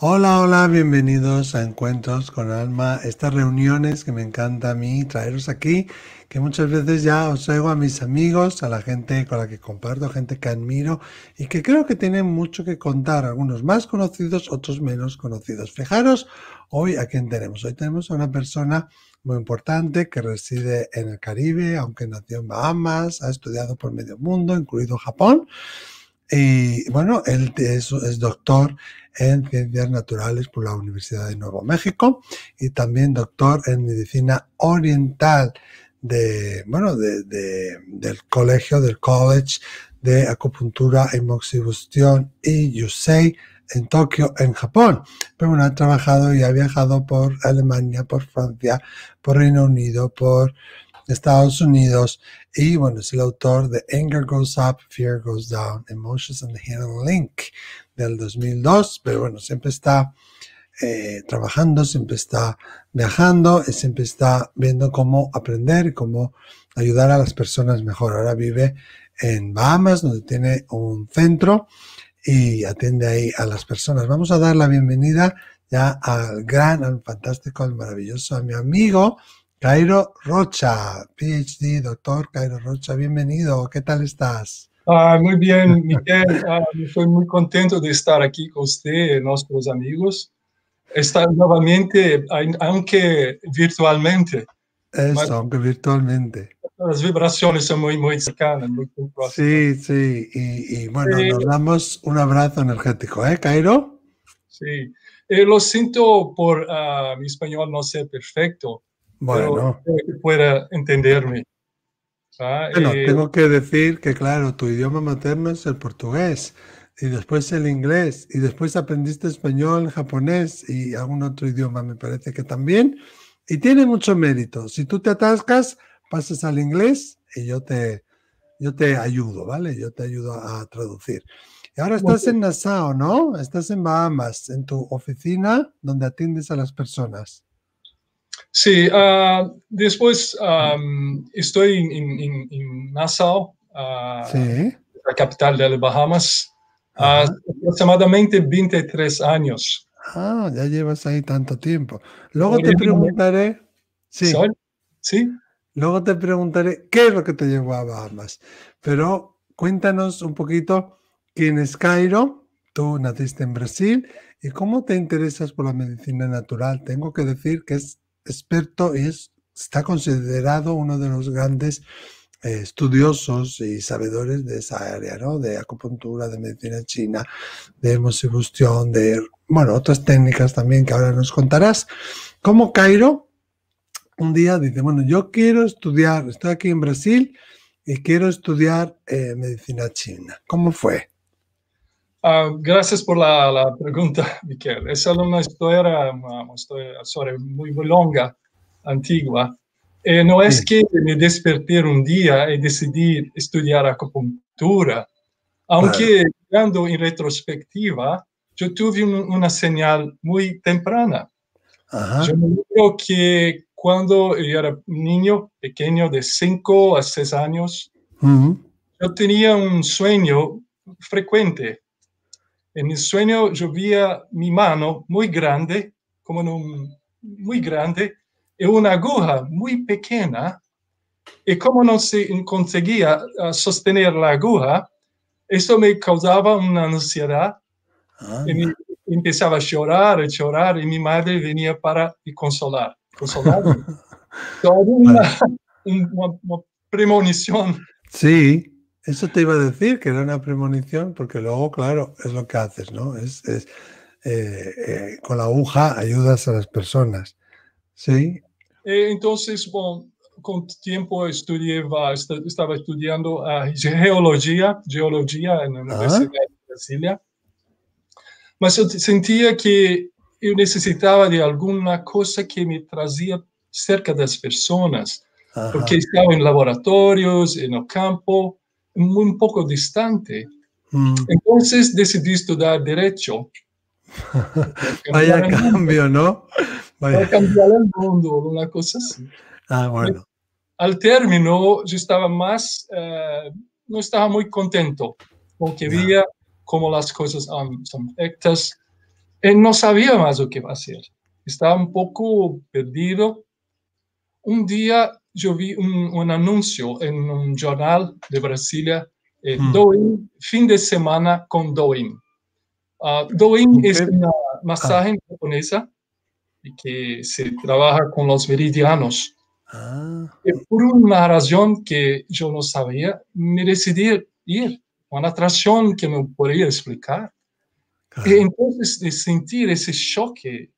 Hola, hola, bienvenidos a Encuentros con Alma, estas reuniones que me encanta a mí traeros aquí, que muchas veces ya os traigo a mis amigos, a la gente con la que comparto, gente que admiro y que creo que tienen mucho que contar, algunos más conocidos, otros menos conocidos. Fijaros hoy a quién tenemos. Hoy tenemos a una persona muy importante que reside en el Caribe, aunque nació en Bahamas, ha estudiado por medio mundo, incluido Japón. Y bueno, él es, es, doctor en ciencias naturales por la Universidad de Nuevo México y también doctor en medicina oriental de, bueno, de, de, del colegio, del college de acupuntura y moxibustión y Yusei en Tokio, en Japón. Pero bueno, ha trabajado y ha viajado por Alemania, por Francia, por Reino Unido, por Estados Unidos. Y bueno, es el autor de Anger Goes Up, Fear Goes Down, Emotions and the Hidden Link del 2002. Pero bueno, siempre está eh, trabajando, siempre está viajando siempre está viendo cómo aprender cómo ayudar a las personas mejor. Ahora vive en Bahamas, donde tiene un centro y atiende ahí a las personas. Vamos a dar la bienvenida ya al gran, al fantástico, al maravilloso, a mi amigo Cairo Rocha, PhD, doctor Cairo Rocha, bienvenido, ¿qué tal estás? Ah, muy bien, Miguel, ah, estoy muy contento de estar aquí con usted, nuestros amigos, estar nuevamente, aunque virtualmente. Eso, aunque virtualmente. Las vibraciones son muy, muy cercanas, muy, Sí, sí, y, y bueno, nos damos un abrazo energético, ¿eh, Cairo? Sí, eh, lo siento por uh, mi español no ser perfecto, bueno. que pueda entenderme. ¿Ah? Bueno, eh, tengo que decir que, claro, tu idioma materno es el portugués, y después el inglés, y después aprendiste español, japonés y algún otro idioma, me parece que también. Y tiene mucho mérito. Si tú te atascas, pasas al inglés y yo te, yo te ayudo, ¿vale? Yo te ayudo a traducir. Y ahora estás en Nassau, ¿no? Estás en Bahamas, en tu oficina donde atiendes a las personas. Sí, uh, después um, estoy en, Nassau, uh, sí. la capital de las Bahamas, uh, aproximadamente 23 años. Ah, ya llevas ahí tanto tiempo. Luego te preguntaré. Sí. Sí. Luego te preguntaré qué es lo que te llevó a Bahamas. Pero cuéntanos un poquito quién es Cairo. Tú naciste en Brasil y cómo te interesas por la medicina natural. Tengo que decir que es experto es, está considerado uno de los grandes eh, estudiosos y sabedores de esa área, ¿no? De acupuntura, de medicina china, de hemosibustión, de, bueno, otras técnicas también que ahora nos contarás. Como Cairo un día dice, bueno, yo quiero estudiar, estoy aquí en Brasil y quiero estudiar eh, medicina china. ¿Cómo fue? Uh, gracias por la, la, pregunta, Miquel. Esa es una historia, una historia muy, muy longa, antigua. Eh, no es que me desperté un día y decidí estudiar acupuntura, aunque mirando en retrospectiva, yo tuve un, una señal muy temprana. Ajá. Yo me acuerdo que cuando yo era niño pequeño de 5 a 6 años, uh -huh. yo tenía un sueño frecuente. En mi sueño yo veía mi mano muy grande, como un, muy grande, y una aguja muy pequeña, y como no se conseguía uh, sostener la aguja, eso me causaba una ansiedad. Ah. Y me, empezaba a llorar, a llorar, y mi madre venía para me consolar. consolar. Toda una, una, una, premonición. Sí, eso te iba a decir, que era una premonición, porque luego, claro, es lo que haces, ¿no? Es, es eh, eh, con la aguja ayudas a las personas. Sí, eh, entonces, bueno, con tiempo estudié, estaba estudiando uh, geología, geología en la Universidad de Brasilia. Mas yo sentía que yo necesitaba de alguna cosa que me trazía cerca de las personas, Ajá. porque estaba en laboratorios, en el campo, muy, un poco distante. Mm. Entonces decidí estudiar Derecho. Vaya cambio, ¿no? Vaya. Para cambiar el mundo, una cosa así. Ah, bueno. Al término, yo estaba más, eh, no estaba muy contento, porque ah. veía cómo las cosas um, son hechas. Él no sabía más lo que hacer. Estaba un poco perdido. Un día yo vi un, anuncio en un jornal de Brasilia, eh, hmm. fin de semana con Doin. Uh, Doin es una masaje ah. japonesa que se trabaja con los meridianos. Ah. Y por una razón que yo no sabía, me decidí ir, una atracción que no podía explicar. Y entonces de sentir ese choque,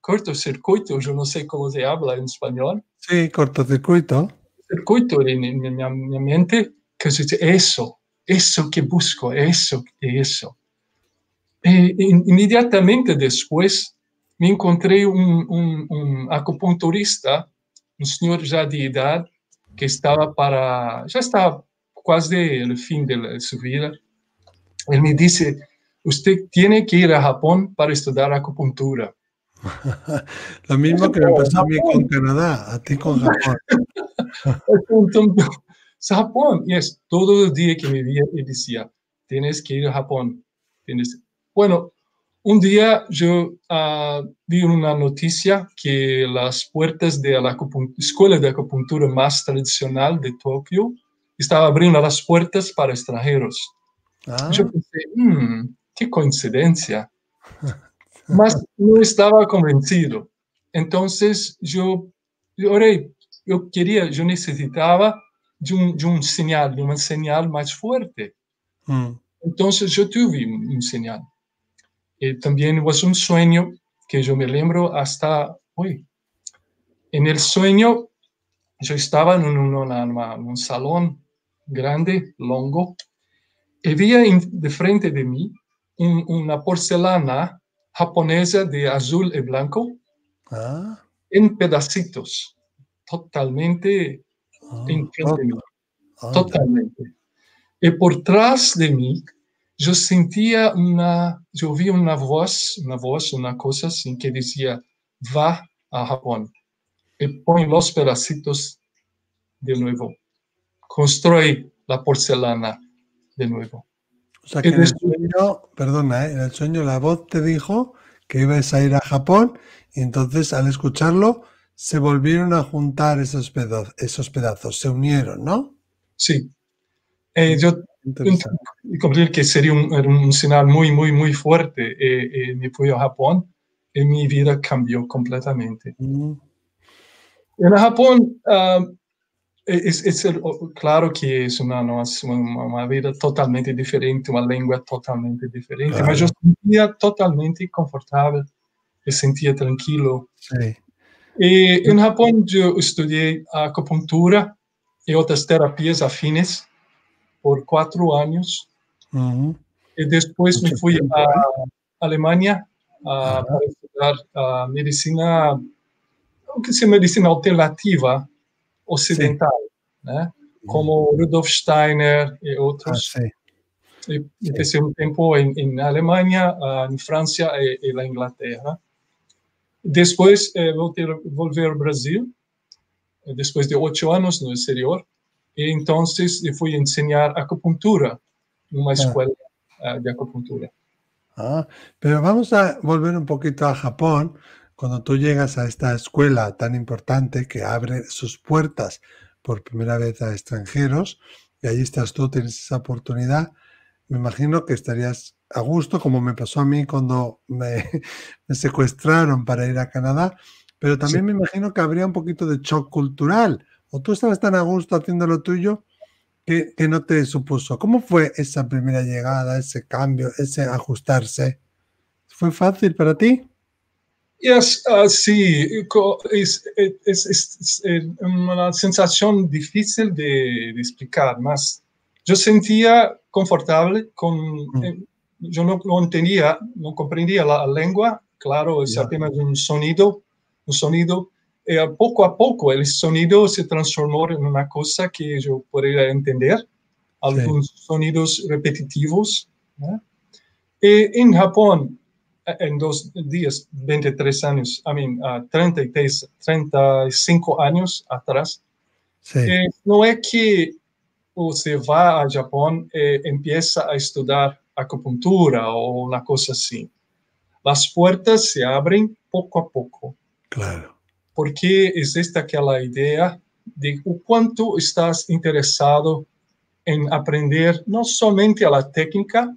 cortocircuito, yo no sé cómo se habla en español. Sí, cortocircuito. Circuito en, mi mente, que es eso, eso que busco, eso, eso. E, inmediatamente después me encontré un, un, un acupunturista, un señor ya de edad, que estaba para, ya estaba casi el fin de su vida. Él me dice, usted tiene que ir a Japón para estudiar acupuntura. Lo mismo que me pasó a mí con Canadá, a ti con Japón. Japón, y es todo el día que me veía y decía, tienes que ir a Japón. Tienes... Bueno, un día yo uh, vi una noticia que las puertas de la escuela de acupuntura más tradicional de Tokio estaban abriendo las puertas para extranjeros. Ah. Yo pensé, mmm, qué coincidencia. Mas no estaba convencido. Entonces yo, yo oré, yo quería, yo necesitaba de un, de un señal, de una señal más fuerte. Mm. Entonces yo tuve un, un señal. Y también fue un sueño que yo me lembro hasta hoy. En el sueño yo estaba en un, una, un salón grande, longo, y vi de frente de mí una porcelana japonesa de azul y blanco ah. en pedacitos, totalmente ah, ah. totalmente. Y por detrás de mí, yo sentía una, yo vi una voz, una voz, una cosa así que decía, va a Japón y pon los pedacitos de nuevo. Construye la porcelana de nuevo. O sea que en el sueño, perdona, ¿eh? en el sueño la voz te dijo que ibas a ir a Japón y entonces al escucharlo se volvieron a juntar esos pedazos, esos pedazos se unieron, ¿no? Sí. Eh, yo comprendí que sería un, un, señal muy, muy, muy fuerte. Eh, eh, me fui a Japón y mi vida cambió completamente. Mm. En Japón, uh, es, es, claro que es una, una, vida totalmente diferente, una lengua totalmente diferente, pero yo sentía totalmente confortable, me sentía tranquilo. Sí. Y en Japón yo estudié acupuntura y otras terapias afines por cuatro años. Y después me fui a Alemania a, para estudiar medicina, aunque sea medicina alternativa, ocidental, né? como Rudolf Steiner e outros. Ah, e, passei um tempo em, em Alemanha, em França e, e na Inglaterra. Depois eh, voltei volver ao Brasil, depois de oito anos no exterior, e então fui ensinar acupuntura numa ah. escola ah. de acupuntura. Ah, pero vamos a volver un poquito a Japón, Cuando tú llegas a esta escuela tan importante que abre sus puertas por primera vez a extranjeros, y ahí estás tú, tienes esa oportunidad, me imagino que estarías a gusto, como me pasó a mí cuando me, secuestraron para ir a Canadá, pero también me imagino que habría un poquito de shock cultural, o tú estabas tan a gusto haciendo lo tuyo que, que no te supuso. ¿Cómo fue esa primera llegada, ese cambio, ese ajustarse? ¿Fue fácil para ti? Es, sí, es, es, una sensación difícil de, explicar, más yo sentía confortable con, mm. eh, yo no, no, entendía, no comprendía la lengua, claro, es apenas un sonido, un sonido, y poco a poco el sonido se transformó en una cosa que yo podría entender, algunos sonidos repetitivos. Y en Japón, en dos días, 23 años, I mean, uh, 33, 35 años atrás, eh, no es que usted va a Japón y empieza a estudiar acupuntura o una cosa así. las puertas se abren poco a poco. Claro. Porque existe aquella idea de cuánto estás interesado en aprender no solamente a la técnica,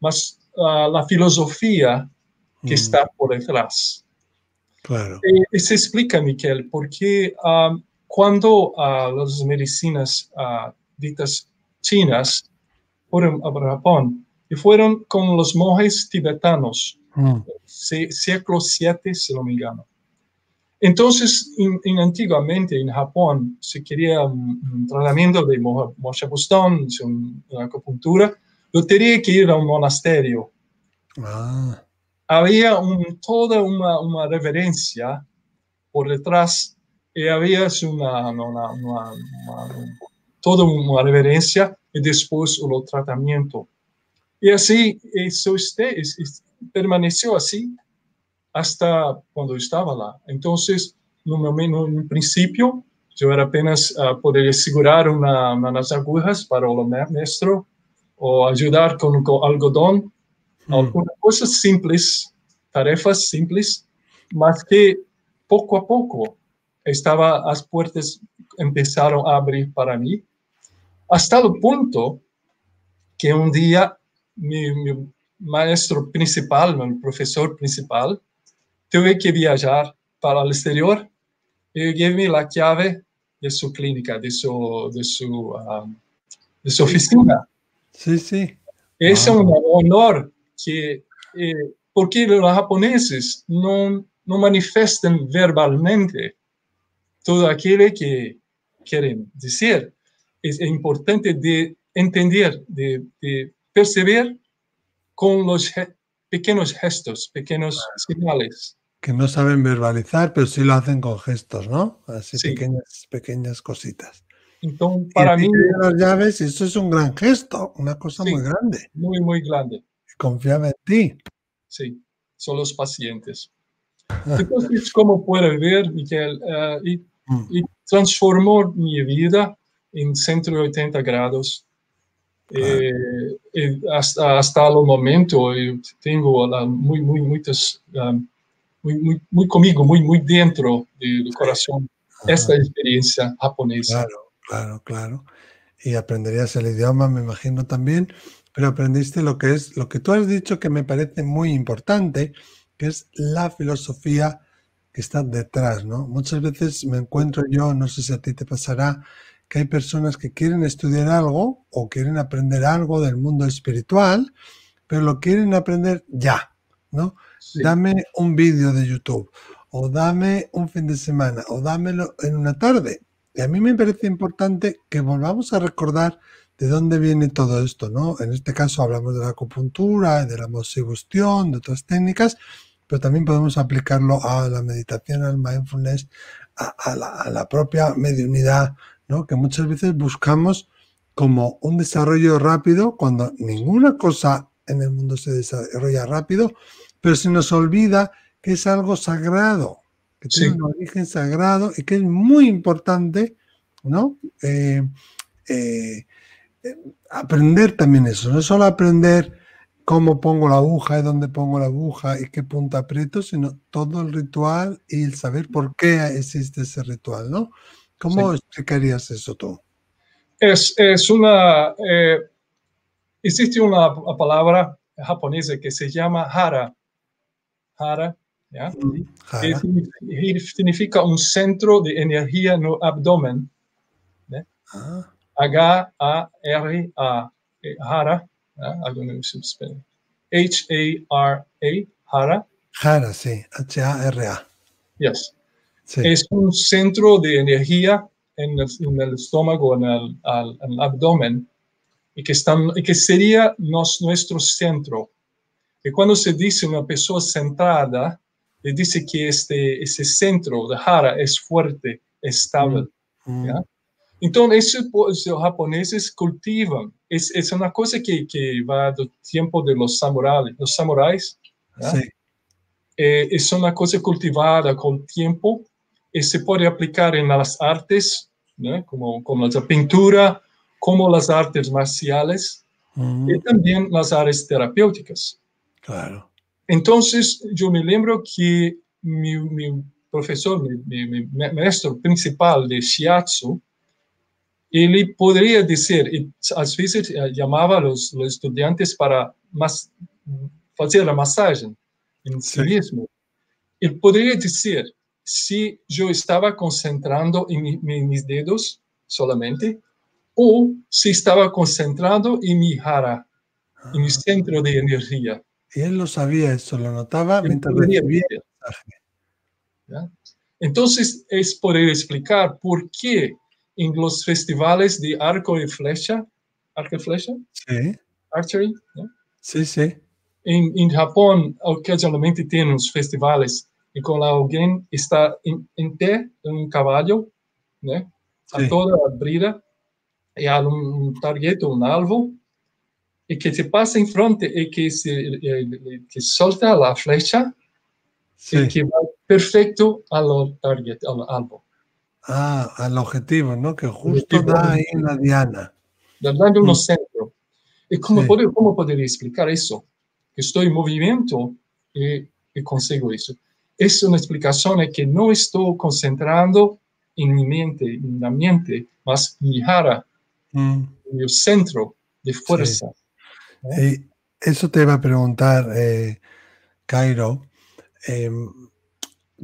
mas a la filosofía que Mm. está por detrás. Claro. Eh, y se explica, Miquel, porque ah, cuando ah, las medicinas ah, ditas chinas fueron a Japón, y fueron con los monjes tibetanos, Mm. siglo VII, si no me engano. Entonces, en, en antiguamente en Japón, se quería un, un tratamiento de mo- Moshe Bustón, un- una acupuntura, yo tenía que ir a un monasterio. Ah, Había toda una, reverencia por detrás y había una, una, toda una reverencia y después el tratamiento. Y así eso es- es- permaneció así hasta cuando estaba lá. Entonces, no, en un principio, yo era apenas ah, poder segurar una, unas agujas para el maestro o ayudar con, algodón. Algunas cosas simples, tarefas simples, más que poco a poco estaba, las puertas empezaron a abrir para mí, hasta el punto que un día mi, mi maestro principal, mi profesor principal, tuve que viajar para el exterior y llevé la llave de su clínica, de su, de su, um, de su oficina. Sí, sí. Es Ah. un honor que, eh, porque los japoneses no, no manifestan verbalmente todo aquello que quieren decir. Es importante de entender, de, de percibir con los ge- pequeños gestos, pequeños señales. Que no saben verbalizar, pero sí lo hacen con gestos, ¿no? Así Sí. pequeñas, pequeñas cositas. Entonces, Y para ti mí, las llaves, y eso es un gran gesto, una cosa Sí. muy grande. muy, muy grande. Confiaba en ti. Sí, son los pacientes. Entonces, como puede ver, Miguel, eh, y Mm. y transformó mi vida en 180 grados. Eh, eh, hasta, hasta el momento yo tengo la- muy, muy, muchas, um, muy, muy, muy conmigo, muy, muy dentro del corazón, Ajá. esta experiencia japonesa. Claro, claro, claro. Y aprenderías el idioma, me imagino también, pero aprendiste lo que es, lo que tú has dicho que me parece muy importante, que es la filosofía que está detrás, ¿no? Muchas veces me encuentro yo, no sé si a ti te pasará, que hay personas que quieren estudiar algo o quieren aprender algo del mundo espiritual, pero lo quieren aprender ya, ¿no? Sí, Dame un vídeo de YouTube o dame un fin de semana o dámelo en una tarde. Y a mí me parece importante que volvamos a recordar de dónde viene todo esto, ¿no? En este caso hablamos de la acupuntura, de la moxibustión, de otras técnicas, pero también podemos aplicarlo a la meditación, al mindfulness, a, a la, a la propia mediunidad, ¿no? Que muchas veces buscamos como un desarrollo rápido cuando ninguna cosa en el mundo se desarrolla rápido, pero se nos olvida que es algo sagrado, que tiene un origen sagrado y que es muy importante, ¿no? Eh, eh, aprender también eso, no solo aprender cómo pongo la aguja y dónde pongo la aguja y qué punta aprieto, sino todo el ritual y el saber por qué existe ese ritual, ¿no? ¿Cómo explicarías eso tú? Es, es una, eh, existe una palabra japonesa que se llama hara. Hara, ¿ya? que Jara. significa- significa un centro de energía en el abdomen. Ah, H-A-R-A, Hara, H-A-R-A, Hara, Jara, sí, H-A-R-A. yes. Sí. Es un centro de energía en el, en el estómago, en el, al- en el abdomen, y que, están, y que sería nos- nuestro centro. Y cuando se dice una persona centrada, le dice que este, ese centro de Hara es fuerte, estable. Mm, ¿ya? Entonces, eso pues, los japoneses cultivan. Es, es una cosa que, que va del tiempo de los samuráis. Los samuráis ¿ya? Sí, eh, es una cosa cultivada con tiempo y se puede aplicar en las artes, ¿no? como, como la pintura, como las artes marciales mm, y también las áreas terapéuticas. claro. Entonces, yo me lembro que mi, mi profesor, mi, mi, mi, maestro principal de shiatsu, ele poderia dizer, e às vezes chamava os, os estudantes para mas, fazer a massagem em si mesmo. Ele poderia dizer se eu estava concentrando em meus dedos solamente ou se estava concentrado em mi hara, em mi centro de energia. Y él lo sabía eso, lo notaba mientras recibía el mensaje. ¿Ya? Entonces, es poder explicar por qué en los festivales de arco y flecha, arco y flecha, Sí, archery, ¿ya? sí, sí. em, em Japão, ocasionalmente tem uns festivais e quando alguém está em, em pé, em um cavalo, né, a Sim. toda a brida, e há um target, um alvo, e que te passa em frente e que se que solta a flecha sí. e que vai perfeito ao target, ao alvo. Ah, al objetivo, ¿no? Que justo da ahí en la diana. dando no Mm. centro. E como, Sim. poder, como poderia explicar isso? Que estou em movimento e, e consigo é uma explicação é que não estou concentrando em minha mente, na mente, mas em hara, Mm. meu centro de força. Y eso te iba a preguntar, eh, Cairo. em,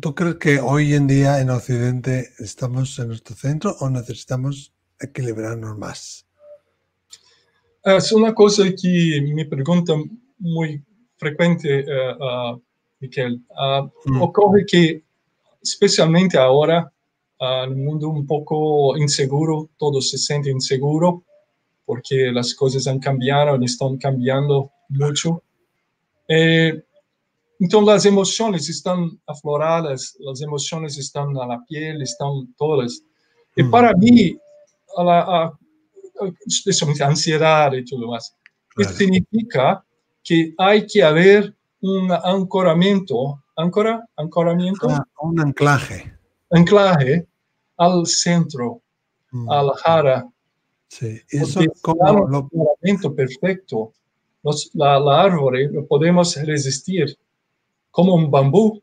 ¿Tú crees que hoy en día en Occidente estamos en nuestro centro o necesitamos equilibrarnos más? Essa é uma coisa que me perguntam muito frequente, uh, uh, Miquel. Uh, Mm. Ocorre que, especialmente agora, uh, no mundo um pouco inseguro, todos se sentem inseguro, porque as coisas han cambiado, estão cambiando muito. Eh, então, as emoções estão afloradas, as emoções estão na pele, estão todas. E para mim, a, a, a, especialmente a ansiedade e tudo mais, isso Claro. significa que há que haver um ancoramento, ancora, ancoramento, Ah, un anclaje. anclaje al centro, Mm, al hara, Sí. ¿Y eso un lo, ancoramento perfecto, nos- la, la árvore lo podemos resistir como un bambú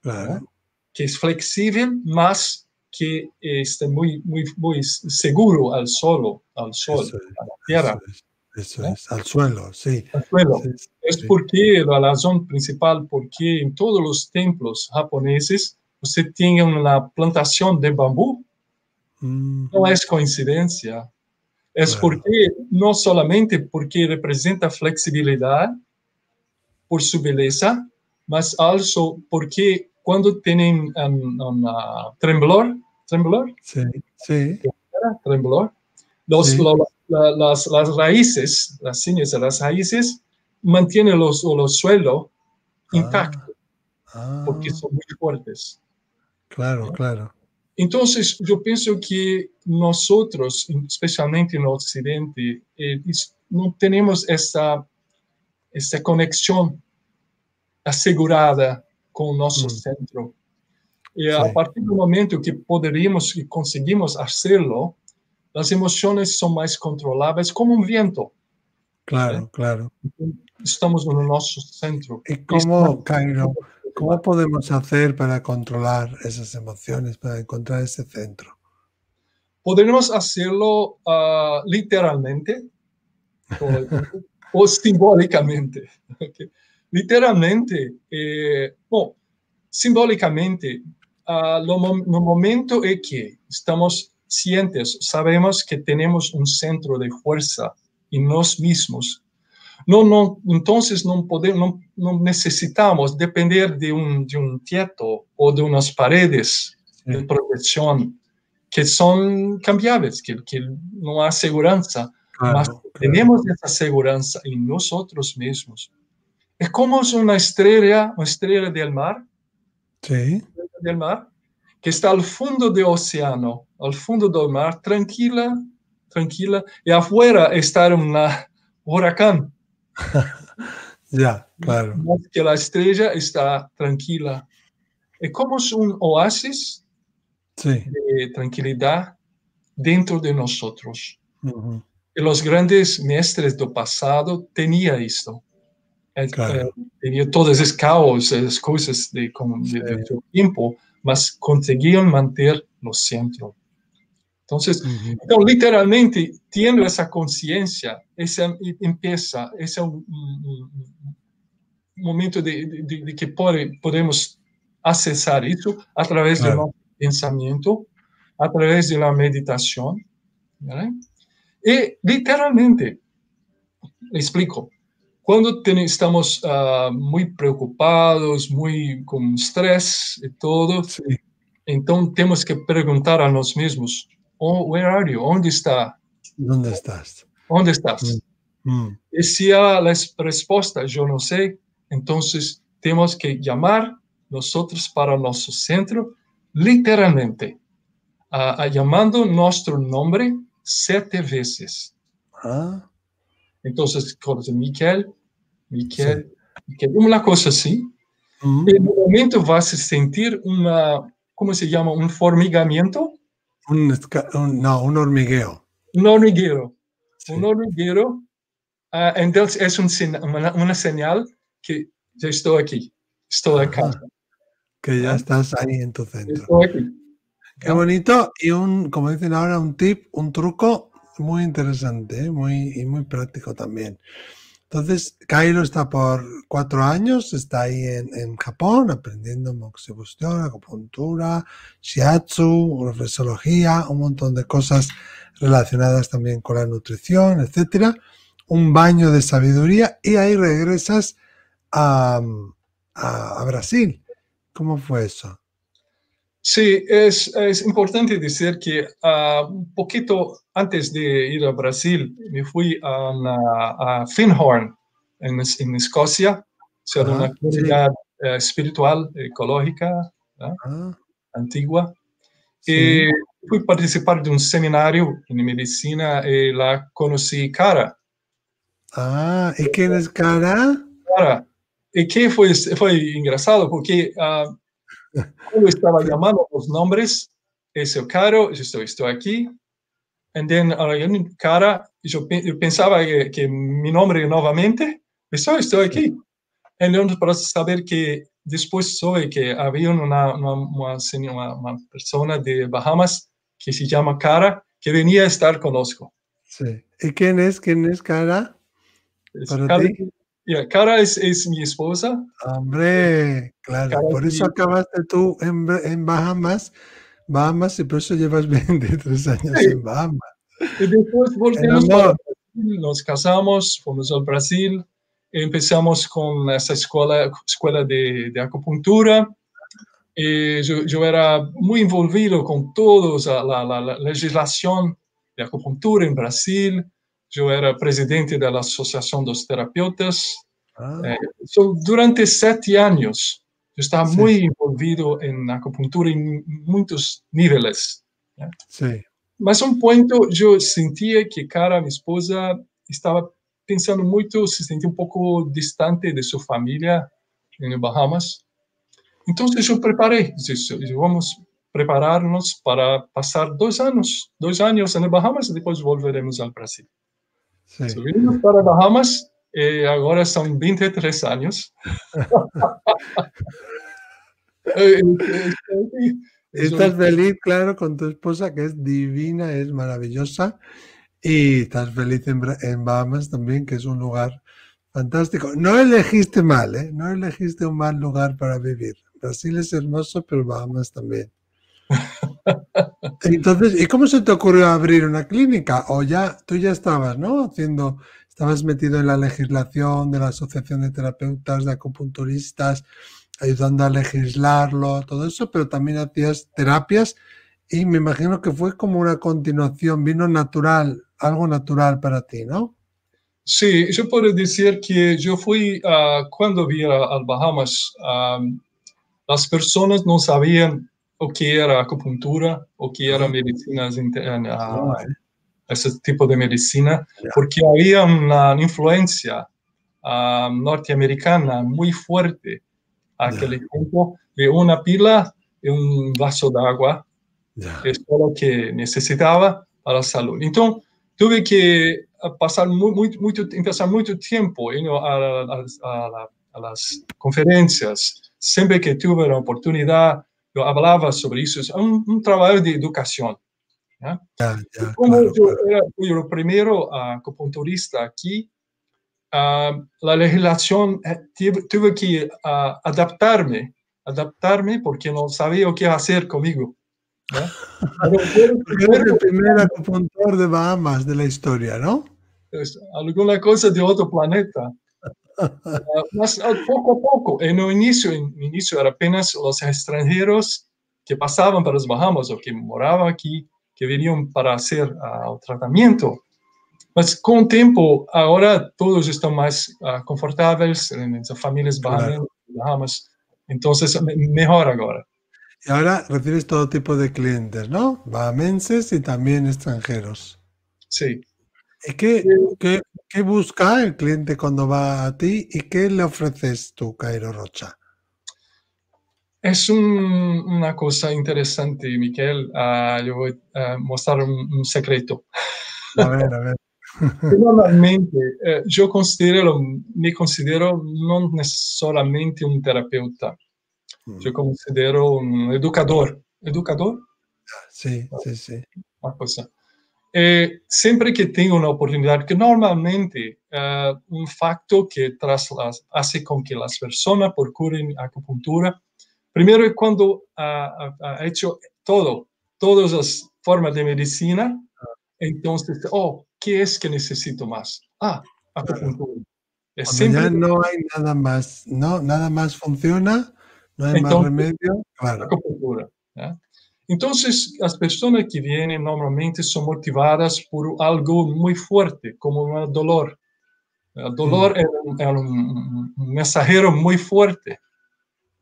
claro, que es flexible, más que está muy, muy, muy seguro al solo, sol, es, al suelo, sí. al suelo. sí, Es sí. porque la razón principal, porque en todos los templos japoneses usted tiene una plantación de bambú, Mm, no es coincidencia. Es Claro. porque, no solamente porque representa flexibilidad por su belleza, mas also porque cuando tienen un, un, ah, temblor, temblor, sí, sí, ¿era? temblor, los, Sí. lo- la- las, las raíces, las ciñas de las raíces, mantienen los, los suelos intactos ah, porque son muy fuertes. claro, claro. Entonces, yo pienso que nosotros, especialmente en Occidente, eh, no tenemos esta, esta conexión asegurada con nuestro Mm. centro. Y a Sí. partir del momento que poderíamos y conseguimos hacerlo, las emociones son más controlables como un viento. Claro, claro. Estamos en nuestro centro. ¿Y cómo, Cairo, cómo podemos hacer para controlar esas emociones, para encontrar ese centro? Podemos hacerlo ah, literalmente o, o simbólicamente. ok? Literalmente, eh, bom, simbolicamente, ah, lo no momento en que estamos cientes, sabemos que tenemos un centro de fuerza en nos mismos. No, no, entonces no, podemos, no, no necesitamos depender de un, de un o de unas paredes de protección que son cambiables, que, que no hay seguridad, claro. tenemos esa seguridad en nosotros mismos. Es como una estrella, una estrella del mar, Sí, del mar, que está al fondo del océano, al fondo del mar, tranquila, tranquila, y afuera está un huracán, ya, claro. que la estrella está tranquila. Es como un oasis Sí. de tranquilidad dentro de nosotros. Y los grandes maestros del pasado tenían esto. Claro. tenía todos esos caos, esas cosas de, como, de, su tiempo, mas conseguían mantener los centros. Entonces, entonces, literalmente, tiene esa conciencia, ese empieza, ese es un, momento de, de, que pode, podemos accesar eso a través claro. de nuestro pensamiento, a través de la meditación. ¿vale? Y literalmente, le explico, cuando estamos uh, muy preocupados, muy con estrés y todo, sí. entonces tenemos que preguntar a nosotros mismos, oh, where are you? ¿Dónde está? ¿Dónde estás? ¿Dónde estás? Mm. Mm. Y si a la respuesta yo no sé, entonces tenemos que llamar nosotros para nuestro centro, literalmente, uh, uh, llamando nuestro nombre siete veces. Ah. Entonces, Miquel, Miquel, sí. Miquel, una cosa así. Mm. En un momento vas a sentir una, ¿cómo se llama? Un formigamiento. Un, un, no, un hormigueo. Un hormiguero. Sí. Un hormiguero. Uh, entonces es un, una, una, señal que ya estoy aquí, estoy acá. Que ya estás ahí en tu centro. Estoy aquí. Qué bonito y un, como dicen ahora, un tip, un truco muy interesante ¿eh? muy, y muy práctico también. Entonces, Cairo está por cuatro años, está ahí en, en Japón aprendiendo moxibustión, acupuntura, shiatsu, reflexología, un montón de cosas relacionadas también con la nutrición, etcétera. Un baño de sabiduría y ahí regresas a, a Brasil. ¿Cómo fue eso? Sí, es, es importante decir que uh, un poquito antes de ir a Brasil, me fui a, a, a Finhorn, en, en Escocia, ser una comunidad sí. uh, espiritual, ecológica, uh, antigua. Sí. Y fui a participar de un seminario en medicina y la conocí Cara. Ah, ¿y quién es Cara? Cara. Y que fue, fue engraçado porque eu estava chamando os nomes, esse é o caro, eu estou, estou aqui. And then, uh, cara, eu pensava que, que meu nome novamente, pessoal, estou aqui. Então, para saber que depois soube que uma, uma, uma, uma pessoa de Bahamas que se chama Cara, que venia a estar conosco. Sí. ¿Y quién es? ¿Quién es Cara? Para Cara, ti? Yeah, Cara es, es, mi esposa. Hombre, claro, Cara por eso mi... acabaste tú en, en, Bahamas, Bahamas, y por eso llevas 23 años sí. en Bahamas. Y después volvimos para Brasil, nos casamos, fuimos al Brasil, empezamos con esa escuela, escuela de, de acupuntura. Y yo, yo, era muy envolvido con toda la, la, la legislación de acupuntura en Brasil eu era presidente da Associação dos Terapeutas. Ah. Eh, so, durante sete anos, eu estava sí. muito envolvido em acupuntura em muitos níveis. Né? Sí. Mas um ponto eu sentia que cara, minha esposa estava pensando muito, se sentia um pouco distante de sua família em Bahamas. Então eu preparei, disse, vamos preparar-nos para passar dois anos, dois anos em Bahamas e depois volveremos ao Brasil. Sí. Subimos para Bahamas y ahora son 23 años. estás feliz, claro, con tu esposa, que es divina, es maravillosa. Y estás feliz en, en Bahamas también, que es un lugar fantástico. No elegiste mal, ¿eh? No elegiste un mal lugar para vivir. Brasil es hermoso, pero Bahamas también. Entonces, ¿y cómo se te ocurrió abrir una clínica? O ya, tú ya estabas, ¿no? Haciendo, estabas metido en la legislación de la Asociación de Terapeutas, de Acupunturistas, ayudando a legislarlo, todo eso, pero también hacías terapias y me imagino que fue como una continuación, vino natural, algo natural para ti, ¿no? Sí, yo puedo decir que yo fui, uh, cuando vi a, a Bahamas, um, las personas no sabían o que era acupuntura, o que era medicina, esse tipo de medicina, porque havia uma influência uh, norte-americana muito forte. Naquele tempo de uma pila e um vaso d'água, é só o que necessitava para a saúde. Então, tuve que pasar muy, muy, mucho, empezar mucho tiempo you know, a, a, a, a, las que yo hablaba sobre eso. Es un, un trabajo de educación. ¿ya? Ya, ya, Como claro, claro. era primero ah, acupunturista aquí, ah, la legislación eh, tuve, tuve que ah, adaptarme, adaptarme porque no sabía qué hacer conmigo. ¿ya? Pero fue- Porque eres el primer acupuntor de Bahamas de la historia, ¿no? alguna cosa de otro planeta. Ah, mas ah, poco a poco, en el inicio, en el inicio era apenas los extranjeros que pasaban para las Bahamas o que moraban aquí, que venían para hacer ah, el tratamiento. Mas con el tiempo, ahora todos están más ah, confortables en las familias Claro. bahamas, Bahamas. Entonces, me- mejor ahora. Y ahora recibes todo tipo de clientes, ¿no? Bahamenses y también extranjeros. Sí. ¿Y qué, qué, qué busca el cliente cuando va a ti y qué le ofreces tú, Cairo Rocha? Es un- una cosa interesante, Miquel. Ah, yo voy a mostrar un- un secreto. A ver, a ver. Normalmente, eh, yo considero, me considero no es solamente un terapeuta, yo considero un educador. ¿Educador? Sí, sí, sí. Una cosa. Eh, siempre que tengo una oportunidad, que normalmente eh, un facto que hace con que las personas procuren acupuntura, primero es cuando ha, hecho todo, todas las formas de medicina, entonces, oh, ¿qué es que necesito más? Ah, acupuntura. Cuando ya no hay nada más, no, nada más funciona, no hay más Entonces- remedio, claro. acupuntura. ¿ya? Entonces, las personas que vienen normalmente son motivadas por algo muy fuerte, como un dolor. El dolor es, un, es un- un mensajero muy fuerte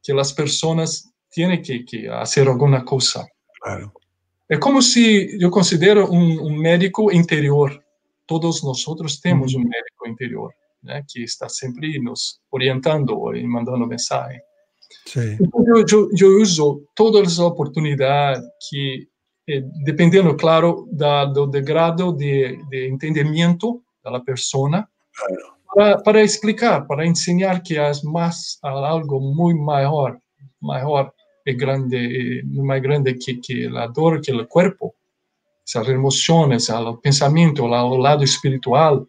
que las personas tienen que, que hacer alguna cosa. claro. Es como si yo considero un, un médico interior. Todos nosotros tenemos un médico interior ¿ya? que está siempre nos orientando y mandando mensajes. Sí, Yo, yo, yo uso todas las oportunidades que, eh, dependiendo, claro, da, do, do grado de, de entendimiento de la persona, claro. para, para explicar, para enseñar que es más algo muy mejor, mejor y grande, eh, más grande que, que la dor, que el cuerpo, esas emociones, el pensamiento, la- el lado espiritual.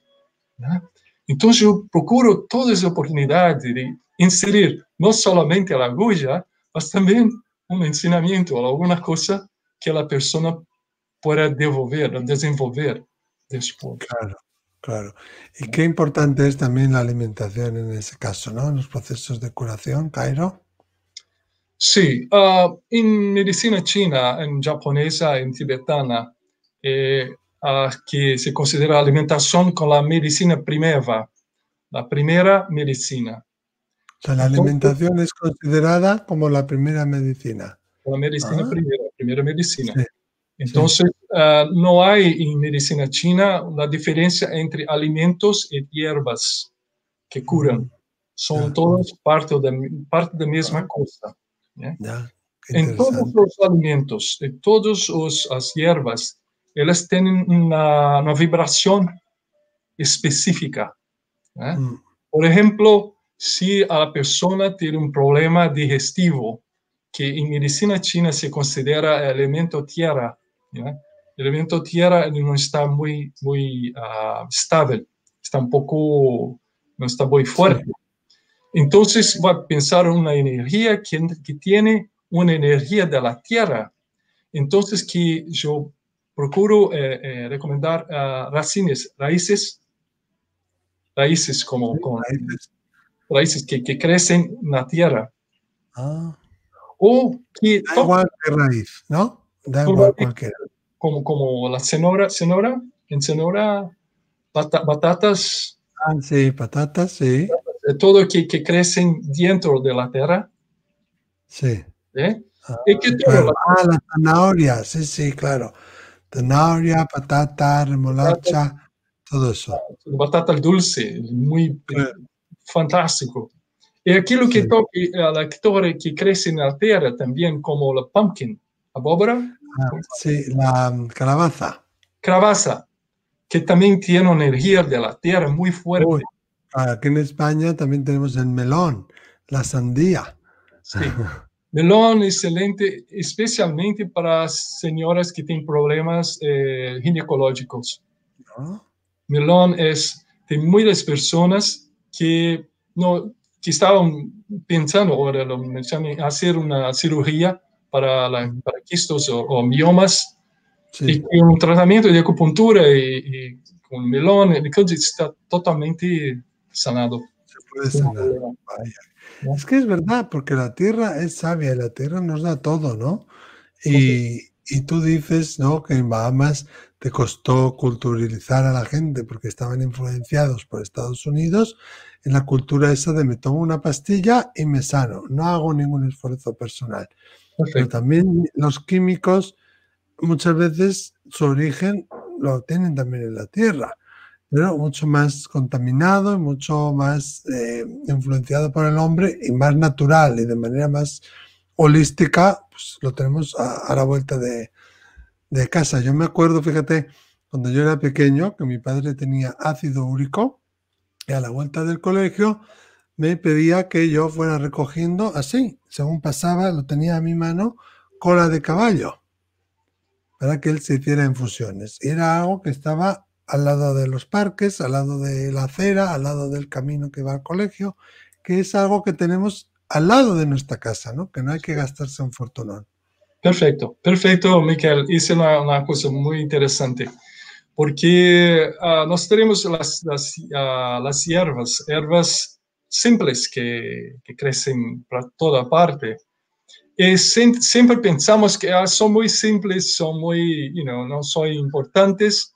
¿ya? Entonces yo procuro todas las oportunidades de inserir no solamente la aguja, mas también un ensinamiento o alguna cosa que la persona pueda devolver, desenvolver después. Claro, claro. Y qué importante es también la alimentación en ese caso, ¿no? En los procesos de curación, Cairo. Sí, ah, en medicina china, en japonesa, en tibetana, eh, ah, que se considera alimentación con la medicina primera, la primera medicina. Sea, la alimentación es considerada como la primera medicina. La medicina Ah. primera, primera medicina. Sí, Entonces, ah, no hay en medicina china la diferencia entre alimentos y hierbas que curan. Son Ya. todos parte de, parte de la misma cosa. ¿ya? Ya, qué En todos los alimentos, en todas las hierbas, elas tienen una, una vibración específica. ¿eh? Mm, Por ejemplo, si a la persona tiene un problema digestivo, que en medicina china se considera elemento tierra, el elemento tierra no está muy, muy ah, estable, está un poco, no está muy fuerte. Entonces va a pensar una energía que, que tiene una energía de la tierra. Entonces que yo procuro eh, eh, recomendar ah, raíces, raíces, raíces como con, raíces. Raíces que, que crecen en la tierra Ah, o que da igual qué raíz, ¿no? Da igual cualquiera. como, como la cenoura, cenoura, en cenoura, bata- batatas, Ah, sí, patatas, sí, todo que, que crecen dentro de la tierra. sí. ¿eh? Ah, Y que todo, claro. la- Ah, la zanahoria, sí, sí, claro. Zanahoria, patata, remolacha, todo eso. batata dulce, muy Claro. Fantástico. Y aquello que Sí. toque la torre que crece en la tierra también, como la pumpkin, abóbora, Ah, sí, la mm, calabaza. calabaza, que también tiene energía de la tierra muy fuerte. Uy, aquí en España también tenemos el melón, la sandía. Sí. Melón excelente, especialmente para señoras que tienen problemas eh, ginecológicos. ¿no? Melón es de muchas personas que, no, que estaban pensando, ahora lo mencioné, hacer una cirugía para, la, para quistos o, o miomas Sí, y un tratamiento de acupuntura y, y con melón, está totalmente sanado. se puede Sin sanar. problema. Vaya. ¿no? Es que es verdad, porque la tierra es sabia la tierra nos da todo, ¿no? Y, y tú dices, ¿no? Que en Bahamas te costó culturalizar a la gente porque estaban influenciados por Estados Unidos en la cultura esa de me tomo una pastilla y me sano, no hago ningún esfuerzo personal. Pero también los químicos muchas veces su origen lo tienen también en la tierra, pero mucho más contaminado y mucho más eh, influenciado por el hombre y más natural y de manera más holística, pues lo tenemos a, la vuelta de, de casa. Yo me acuerdo, fíjate, cuando yo era pequeño, que mi padre tenía ácido úrico y a la vuelta del colegio me pedía que yo fuera recogiendo así, según pasaba, lo tenía a mi mano, cola de caballo, para que él se hiciera infusiones. Y era algo que estaba al lado de los parques, al lado de la acera, al lado del camino que va al colegio, que es algo que tenemos al lado de nuestra casa, ¿no? Que no hay que gastarse un fortunón. Perfecto, perfecto, é uma, uma coisa muito interessante, porque ah, nós teremos as, as, ah, as ervas, ervas simples que, que crescem para toda parte, e sem, sempre pensamos que ah, são muito simples, são muito, you know, não são importantes,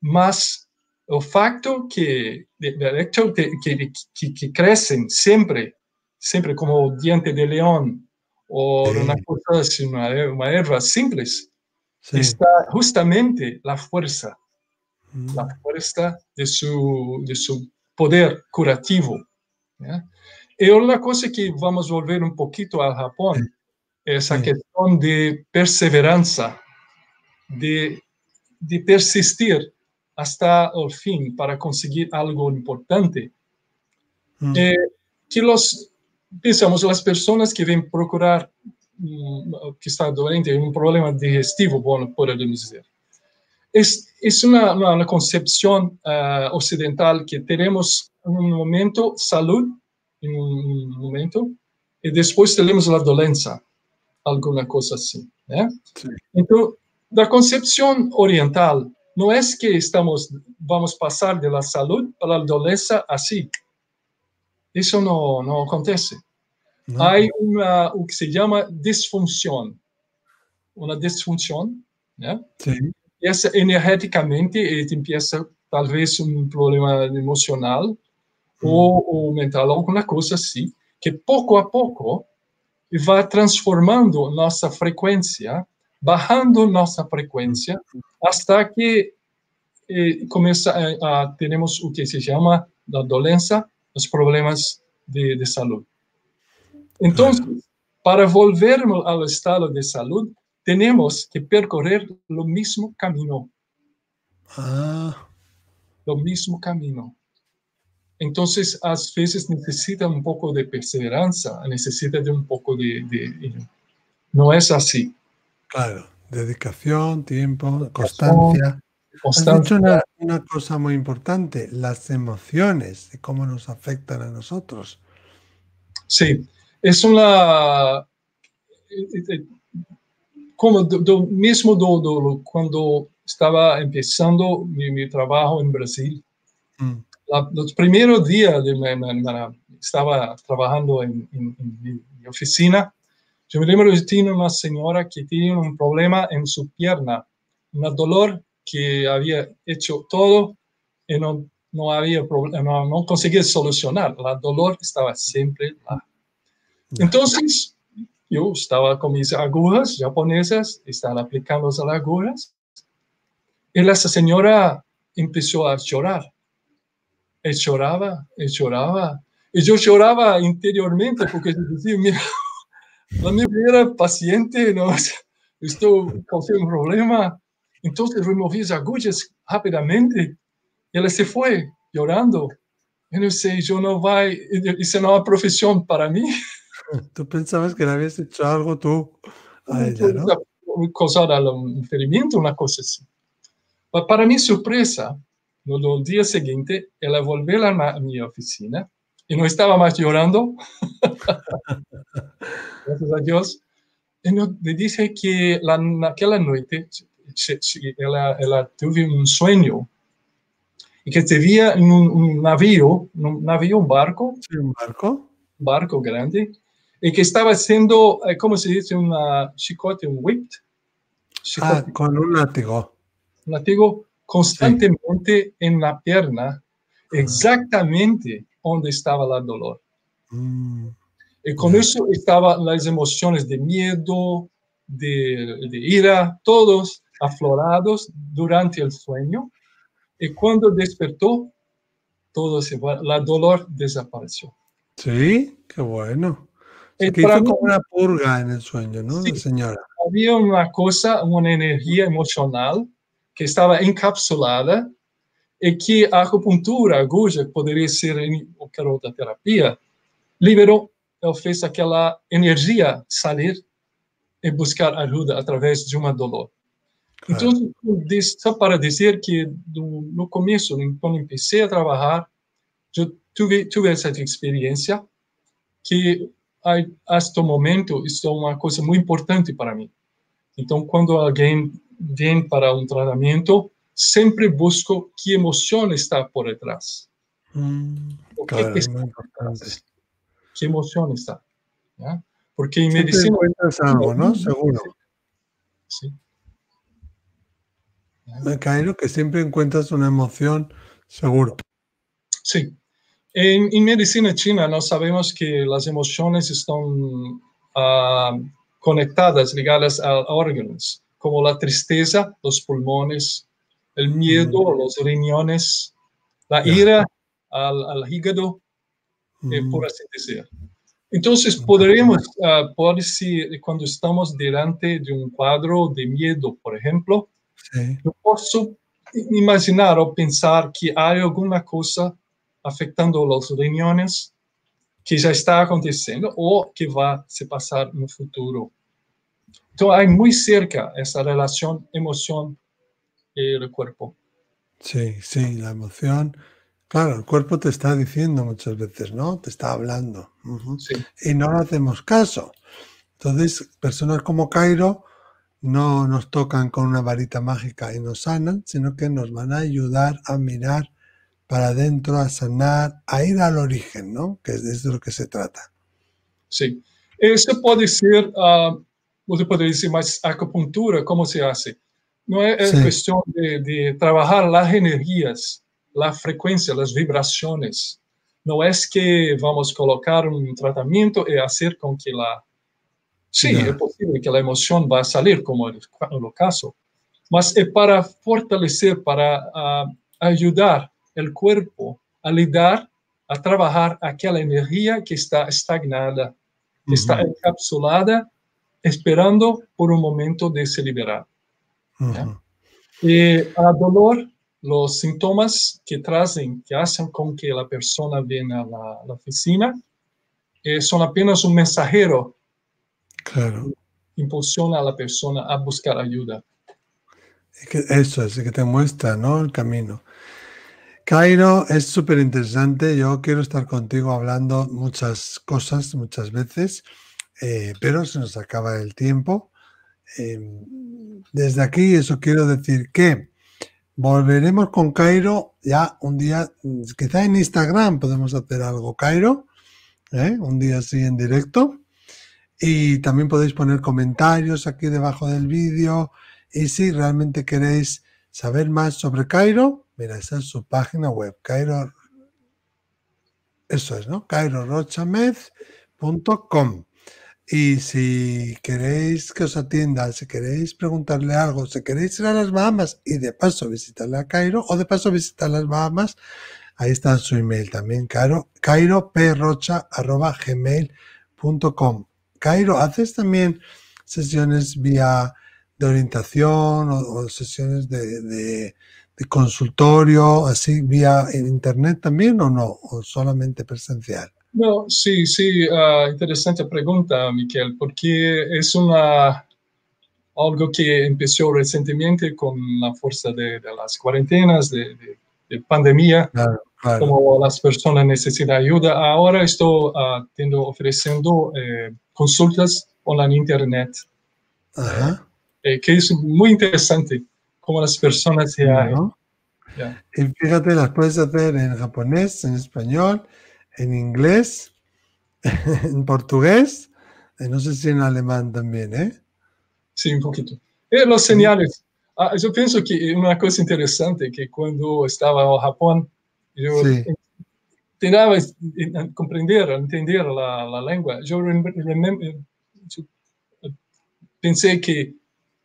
mas o facto que, de, de hecho, que, que, que, que crescem sempre como diente de leão, o Sí. una cosa así, una, una erva simples, Sí. está justamente la fuerza, Mm. la fuerza de su, de su poder curativo. ¿ya? Y una cosa que vamos a volver un poquito al Japón, es la cuestión de perseverancia, de, de persistir hasta el fin para conseguir algo importante. Mm. Eh, que los, pensamos, las personas que ven procurar, mm, que está doente, un problema digestivo, bueno, podemos decir. Es, es una, una, una concepción ah, occidental que tenemos en un momento salud, en un momento, y después tenemos la dolencia, alguna cosa así. ¿eh? Sí. Entonces, la concepción oriental no es que estamos, vamos a pasar de la salud a la dolencia así. Eso no, no acontece. ¿no? Hay una, lo que se llama disfunción. Una disfunción, ¿ya? Sí. Essa energeticamente ele empieza talvez um problema emocional ou, ou mental, alguma coisa assim, que pouco a pouco vai transformando nossa frequência, bajando nossa frequência, hasta que eh, começa a, a teremos o que se chama da doença, os problemas de, de saúde. Então, para volvermos ao estado de saúde, tenemos que percorrer lo mismo camino, Ah, lo mismo camino. Entonces, a veces necesita un poco de perseverancia, necesita de un poco de... de no es así. claro. Dedicación, tiempo, constancia. Has dicho Constancia. una, una cosa muy importante, las emociones y cómo nos afectan a nosotros. Sí, es una... eh, eh, Como do, do, mesmo do, do, quando estava começando meu, meu trabalho em Brasil, Mm, la, los primeros días de mi, mi, mi, estaba trabajando en, en, en, mi oficina, yo me lembro que tenía una señora que tenía un problema en su pierna, un dolor que había hecho todo y no, no había problema, no, no conseguía solucionar. El dolor estaba siempre lá. Entonces, yo estaba con mis agujas japonesas, estaba aplicando las agujas, y la señora empezó a llorar. Y lloraba, y lloraba. Y yo lloraba interiormente porque yo decía, mira, la mi primera paciente, ¿no? esto causó un problema. Entonces removí las agujas rápidamente Él se fue llorando. Y no sé, yo no voy, esa no es profesión para mí. Tú pensabas que le habías hecho algo tú a ella, ¿no? Causar un ferimento, una cosa así. Para mi sorpresa, no día siguiente, ella volvió a mi oficina y no estaba más llorando. Gracias a Dios. Y me dice que la, aquella ella, ella tuvo un sueño y que en un, un navío, un navío, un barco. Sí, un barco. Un barco grande. Y que estaba haciendo, eh, ¿cómo se dice? Una chicote, un whip. Ah, con un látigo. Un látigo constantemente sí. en la pierna, exactamente donde estaba el dolor. Mm. Y con yeah. eso estaban las emociones de miedo, de, de ira, todos aflorados durante el sueño. Y cuando despertó, todo se va, la dolor desapareció. Sí, qué bueno. O sea, que hizo como una purga en el sueño, ¿no? Sí, la señora. Había una cosa, una energía emocional que estaba encapsulada y que a acupuntura, aguja, poderia ser em qualquer outra terapia, liberou, ela fez aquela energia sair e buscar ajuda através de uma dolor. Então, só para dizer que do, no começo, quando comecei a trabalhar, eu tive, tive essa experiência que até o momento isso é uma coisa muito importante para mim. Então, quando alguém vem para um tratamento, sempre busco que emoção está por detrás. Mm, o que, claro, que es está por detrás? ¿Qué emoción está? ¿Ya? Porque Siempre medicina... algo, ¿no? Seguro. Sí. Me cae que siempre encuentras una emoción, seguro. Sí. En, en medicina china no sabemos que las emociones están ah, conectadas, ligadas a órganos, como la tristeza, los pulmones, el miedo, los riñones, la ira al, al hígado, eh, Mm, por así decir. Entonces, podríamos, ah, por si cuando estamos delante de un cuadro de miedo, por ejemplo, sí. eu posso imaginar ou pensar que há alguma coisa afetando os riñones que já está acontecendo ou que vai se passar no futuro. Então, há muito cerca essa relação emoção e o corpo. Sí, sí, la emoción. Claro, el cuerpo te está diciendo muchas veces, ¿no? Te está hablando. Sim, Y no le hacemos caso. Entonces, personas como Cairo no nos tocan con una varita mágica y nos sanan, sino que nos van a ayudar a mirar para adentro, a sanar, a ir al origen, ¿no? Que es de lo que se trata. sim. Isso pode ser, ah, você poderia dizer, mas acupuntura, como se hace? É Sim. questão de, de trabalhar as energias, a frequência, as vibrações. Não é que vamos colocar um tratamento e fazer com que a Sim, Ya. é possível que a emoção vá sair, como é o caso, mas é para fortalecer, para ah, ajudar o corpo a lidar, a trabalhar aquela energia que está estagnada, que está Ujú, encapsulada, esperando por um momento de se liberar. ujú. E a dolor, os sintomas que trazem, que fazem com que a pessoa venha à à oficina, eh, são apenas um mensageiro Claro. impulsiona a la persona a buscar ayuda. Que eso es, que te muestra, ¿no? El camino. Cairo, es súper interesante. Yo quiero estar contigo hablando muchas cosas, muchas veces, eh, pero se nos acaba el tiempo. Eh, desde aquí, eso quiero decir que volveremos con Cairo ya un día, mm, quizá en Instagram podemos hacer algo, Cairo, ¿eh? un día así en directo. Y también podéis poner comentarios aquí debajo del vídeo. Y si realmente queréis saber más sobre Cairo, mira, esa es su página web, Cairo. Eso es, ¿no? cairorochamed.com. Y si queréis que os atienda, si queréis preguntarle algo, si queréis ir a las Bahamas y de paso visitarle a Cairo o de paso visitar las Bahamas, ahí está su email también, Cairo. Cairo, ¿haces también sesiones vía de orientación o, o sesiones de, de- de consultorio, así vía internet también o no, o solamente presencial? No, sí, sí, uh, interesante pregunta, Miquel, porque es una algo que empezó recientemente con la fuerza de, de las cuarentenas, de, de, de pandemia, Claro, claro. como las personas necesitan ayuda. Ahora estoy uh, tendo, ofreciendo eh, consultas online internet, Ajá. eh, que es muy interesante, como las personas se ¿no? ya. Y fíjate, las puedes hacer en japonés, en español, en inglés, en portugués, y no sé si en alemán también, ¿eh? Sí, un poquito. Eh, los señales. Ah, yo pienso que una cosa interesante que cuando estaba en Japón, yo Sí. intentaba comprender, entender la, la lengua. Yo, yo pensé que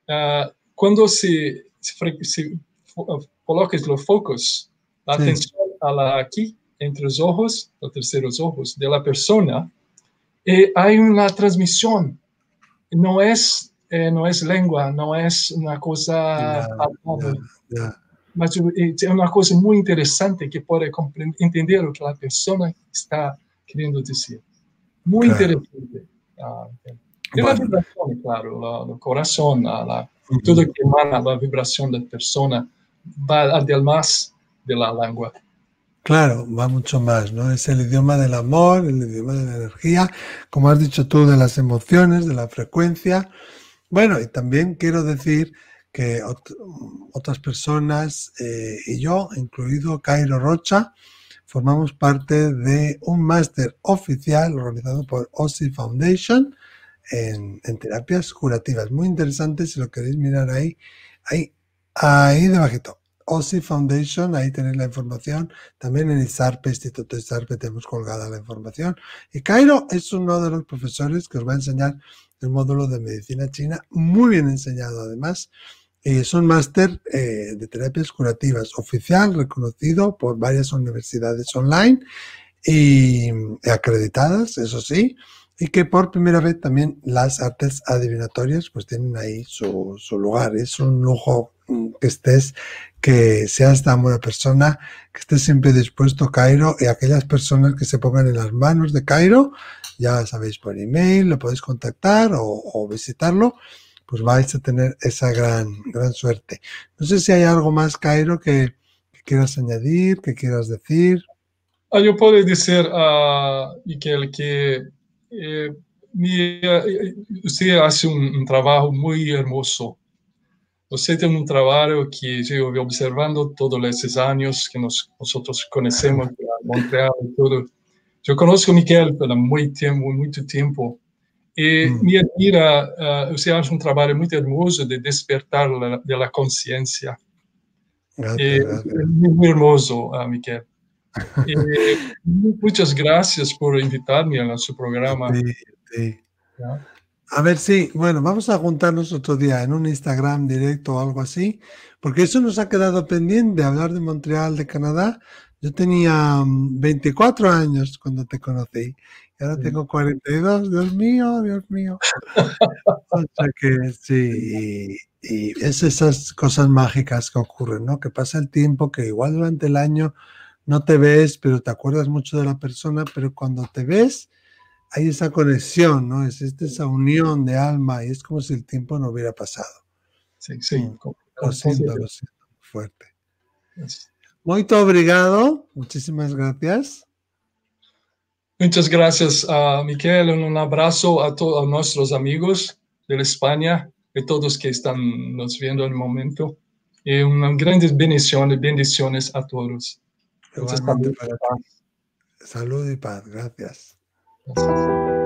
ah, cuando se, se, se fo- colocas los focos, la Sí. atención a la, aquí, entre los ojos, los terceros ojos de la persona, eh, hay una transmisión. No es, eh, no es lengua, no es una cosa Ya, palpable, Ya. Mas eh, es una cosa muy interesante que comprender, entender lo que la persona está queriendo decir. Muy Claro. interesante. Ah, Bueno. vibración, claro, la- el corazón, la, la- Ujú. todo que emana la vibración de la persona va además de la lengua. Claro, va mucho más, ¿no? Es el idioma del amor, el idioma de la energía, como has dicho tú, de las emociones, de la frecuencia. Bueno, y también quiero decir que ot- otras personas eh, y yo, incluido Cairo Rocha, formamos parte de un máster oficial organizado por OSI Foundation en, en terapias curativas. Muy interesante, si lo queréis mirar ahí, ahí, ahí debajito. OSI Foundation, ahí tenéis la información. También en ISARPE, Instituto ISARPE, tenemos colgada la información. Y Cairo es uno de los profesores que os va a enseñar el módulo de medicina china, muy bien enseñado además. Y es un máster eh, de terapias curativas. Oficial, reconocido por varias universidades online y acreditadas, eso sí, y que por primera vez también las artes adivinatorias pues tienen ahí su, su lugar. Es un lujo mm, que estés, que seas tan buena persona, que estés siempre dispuesto, Cairo, y aquellas personas que se pongan en las manos de Cairo, ya sabéis por email, lo podéis contactar o visitarlo, pues vais a tener esa gran, gran suerte. No sé si hay algo más, Cairo, que, que quieras añadir, que quieras decir. Ah, yo puedo decir a Miquel que eh, mi, eh, usted hace un, un trabajo muy hermoso. Usted tiene un trabajo que yo voy observando todos estos años que nos, nosotros conocemos, Montreal y todo. Yo conozco a Miquel por muy tiempo, mucho tiempo. Y Mm. me admira, uh, usted hace un trabajo muy hermoso de despertar la, de la conciencia. Gracias, Eh, gracias. es muy, muy hermoso, uh, Miquel. Eh, muchas gracias por invitarme a su programa. Sí, sí. A ver, sí, bueno, vamos a juntarnos otro día en un Instagram directo o algo así, porque eso nos ha quedado pendiente, hablar de Montreal, de Canadá. Yo tenía mm, 24 años cuando te conocí ahora tengo 42, Dios mío, Dios mío. O sea que sí, y, y es esas cosas mágicas que ocurren, ¿no? Que pasa el tiempo, que igual durante el año no te ves, pero te acuerdas mucho de la persona, pero cuando te ves hay esa conexión, ¿no? Existe esa unión de alma y es como si el tiempo no hubiera pasado. Sí, sí. Mm. Lo siento, lo siento, fuerte. Muito obrigado, muchísimas gracias. Muchas gracias a Miquel. Un abrazo a todos nuestros amigos de España, de todos que están nos viendo en el momento. Y unas grandes bendiciones, bendiciones a todos. Muchas. Salud y paz, gracias. Gracias.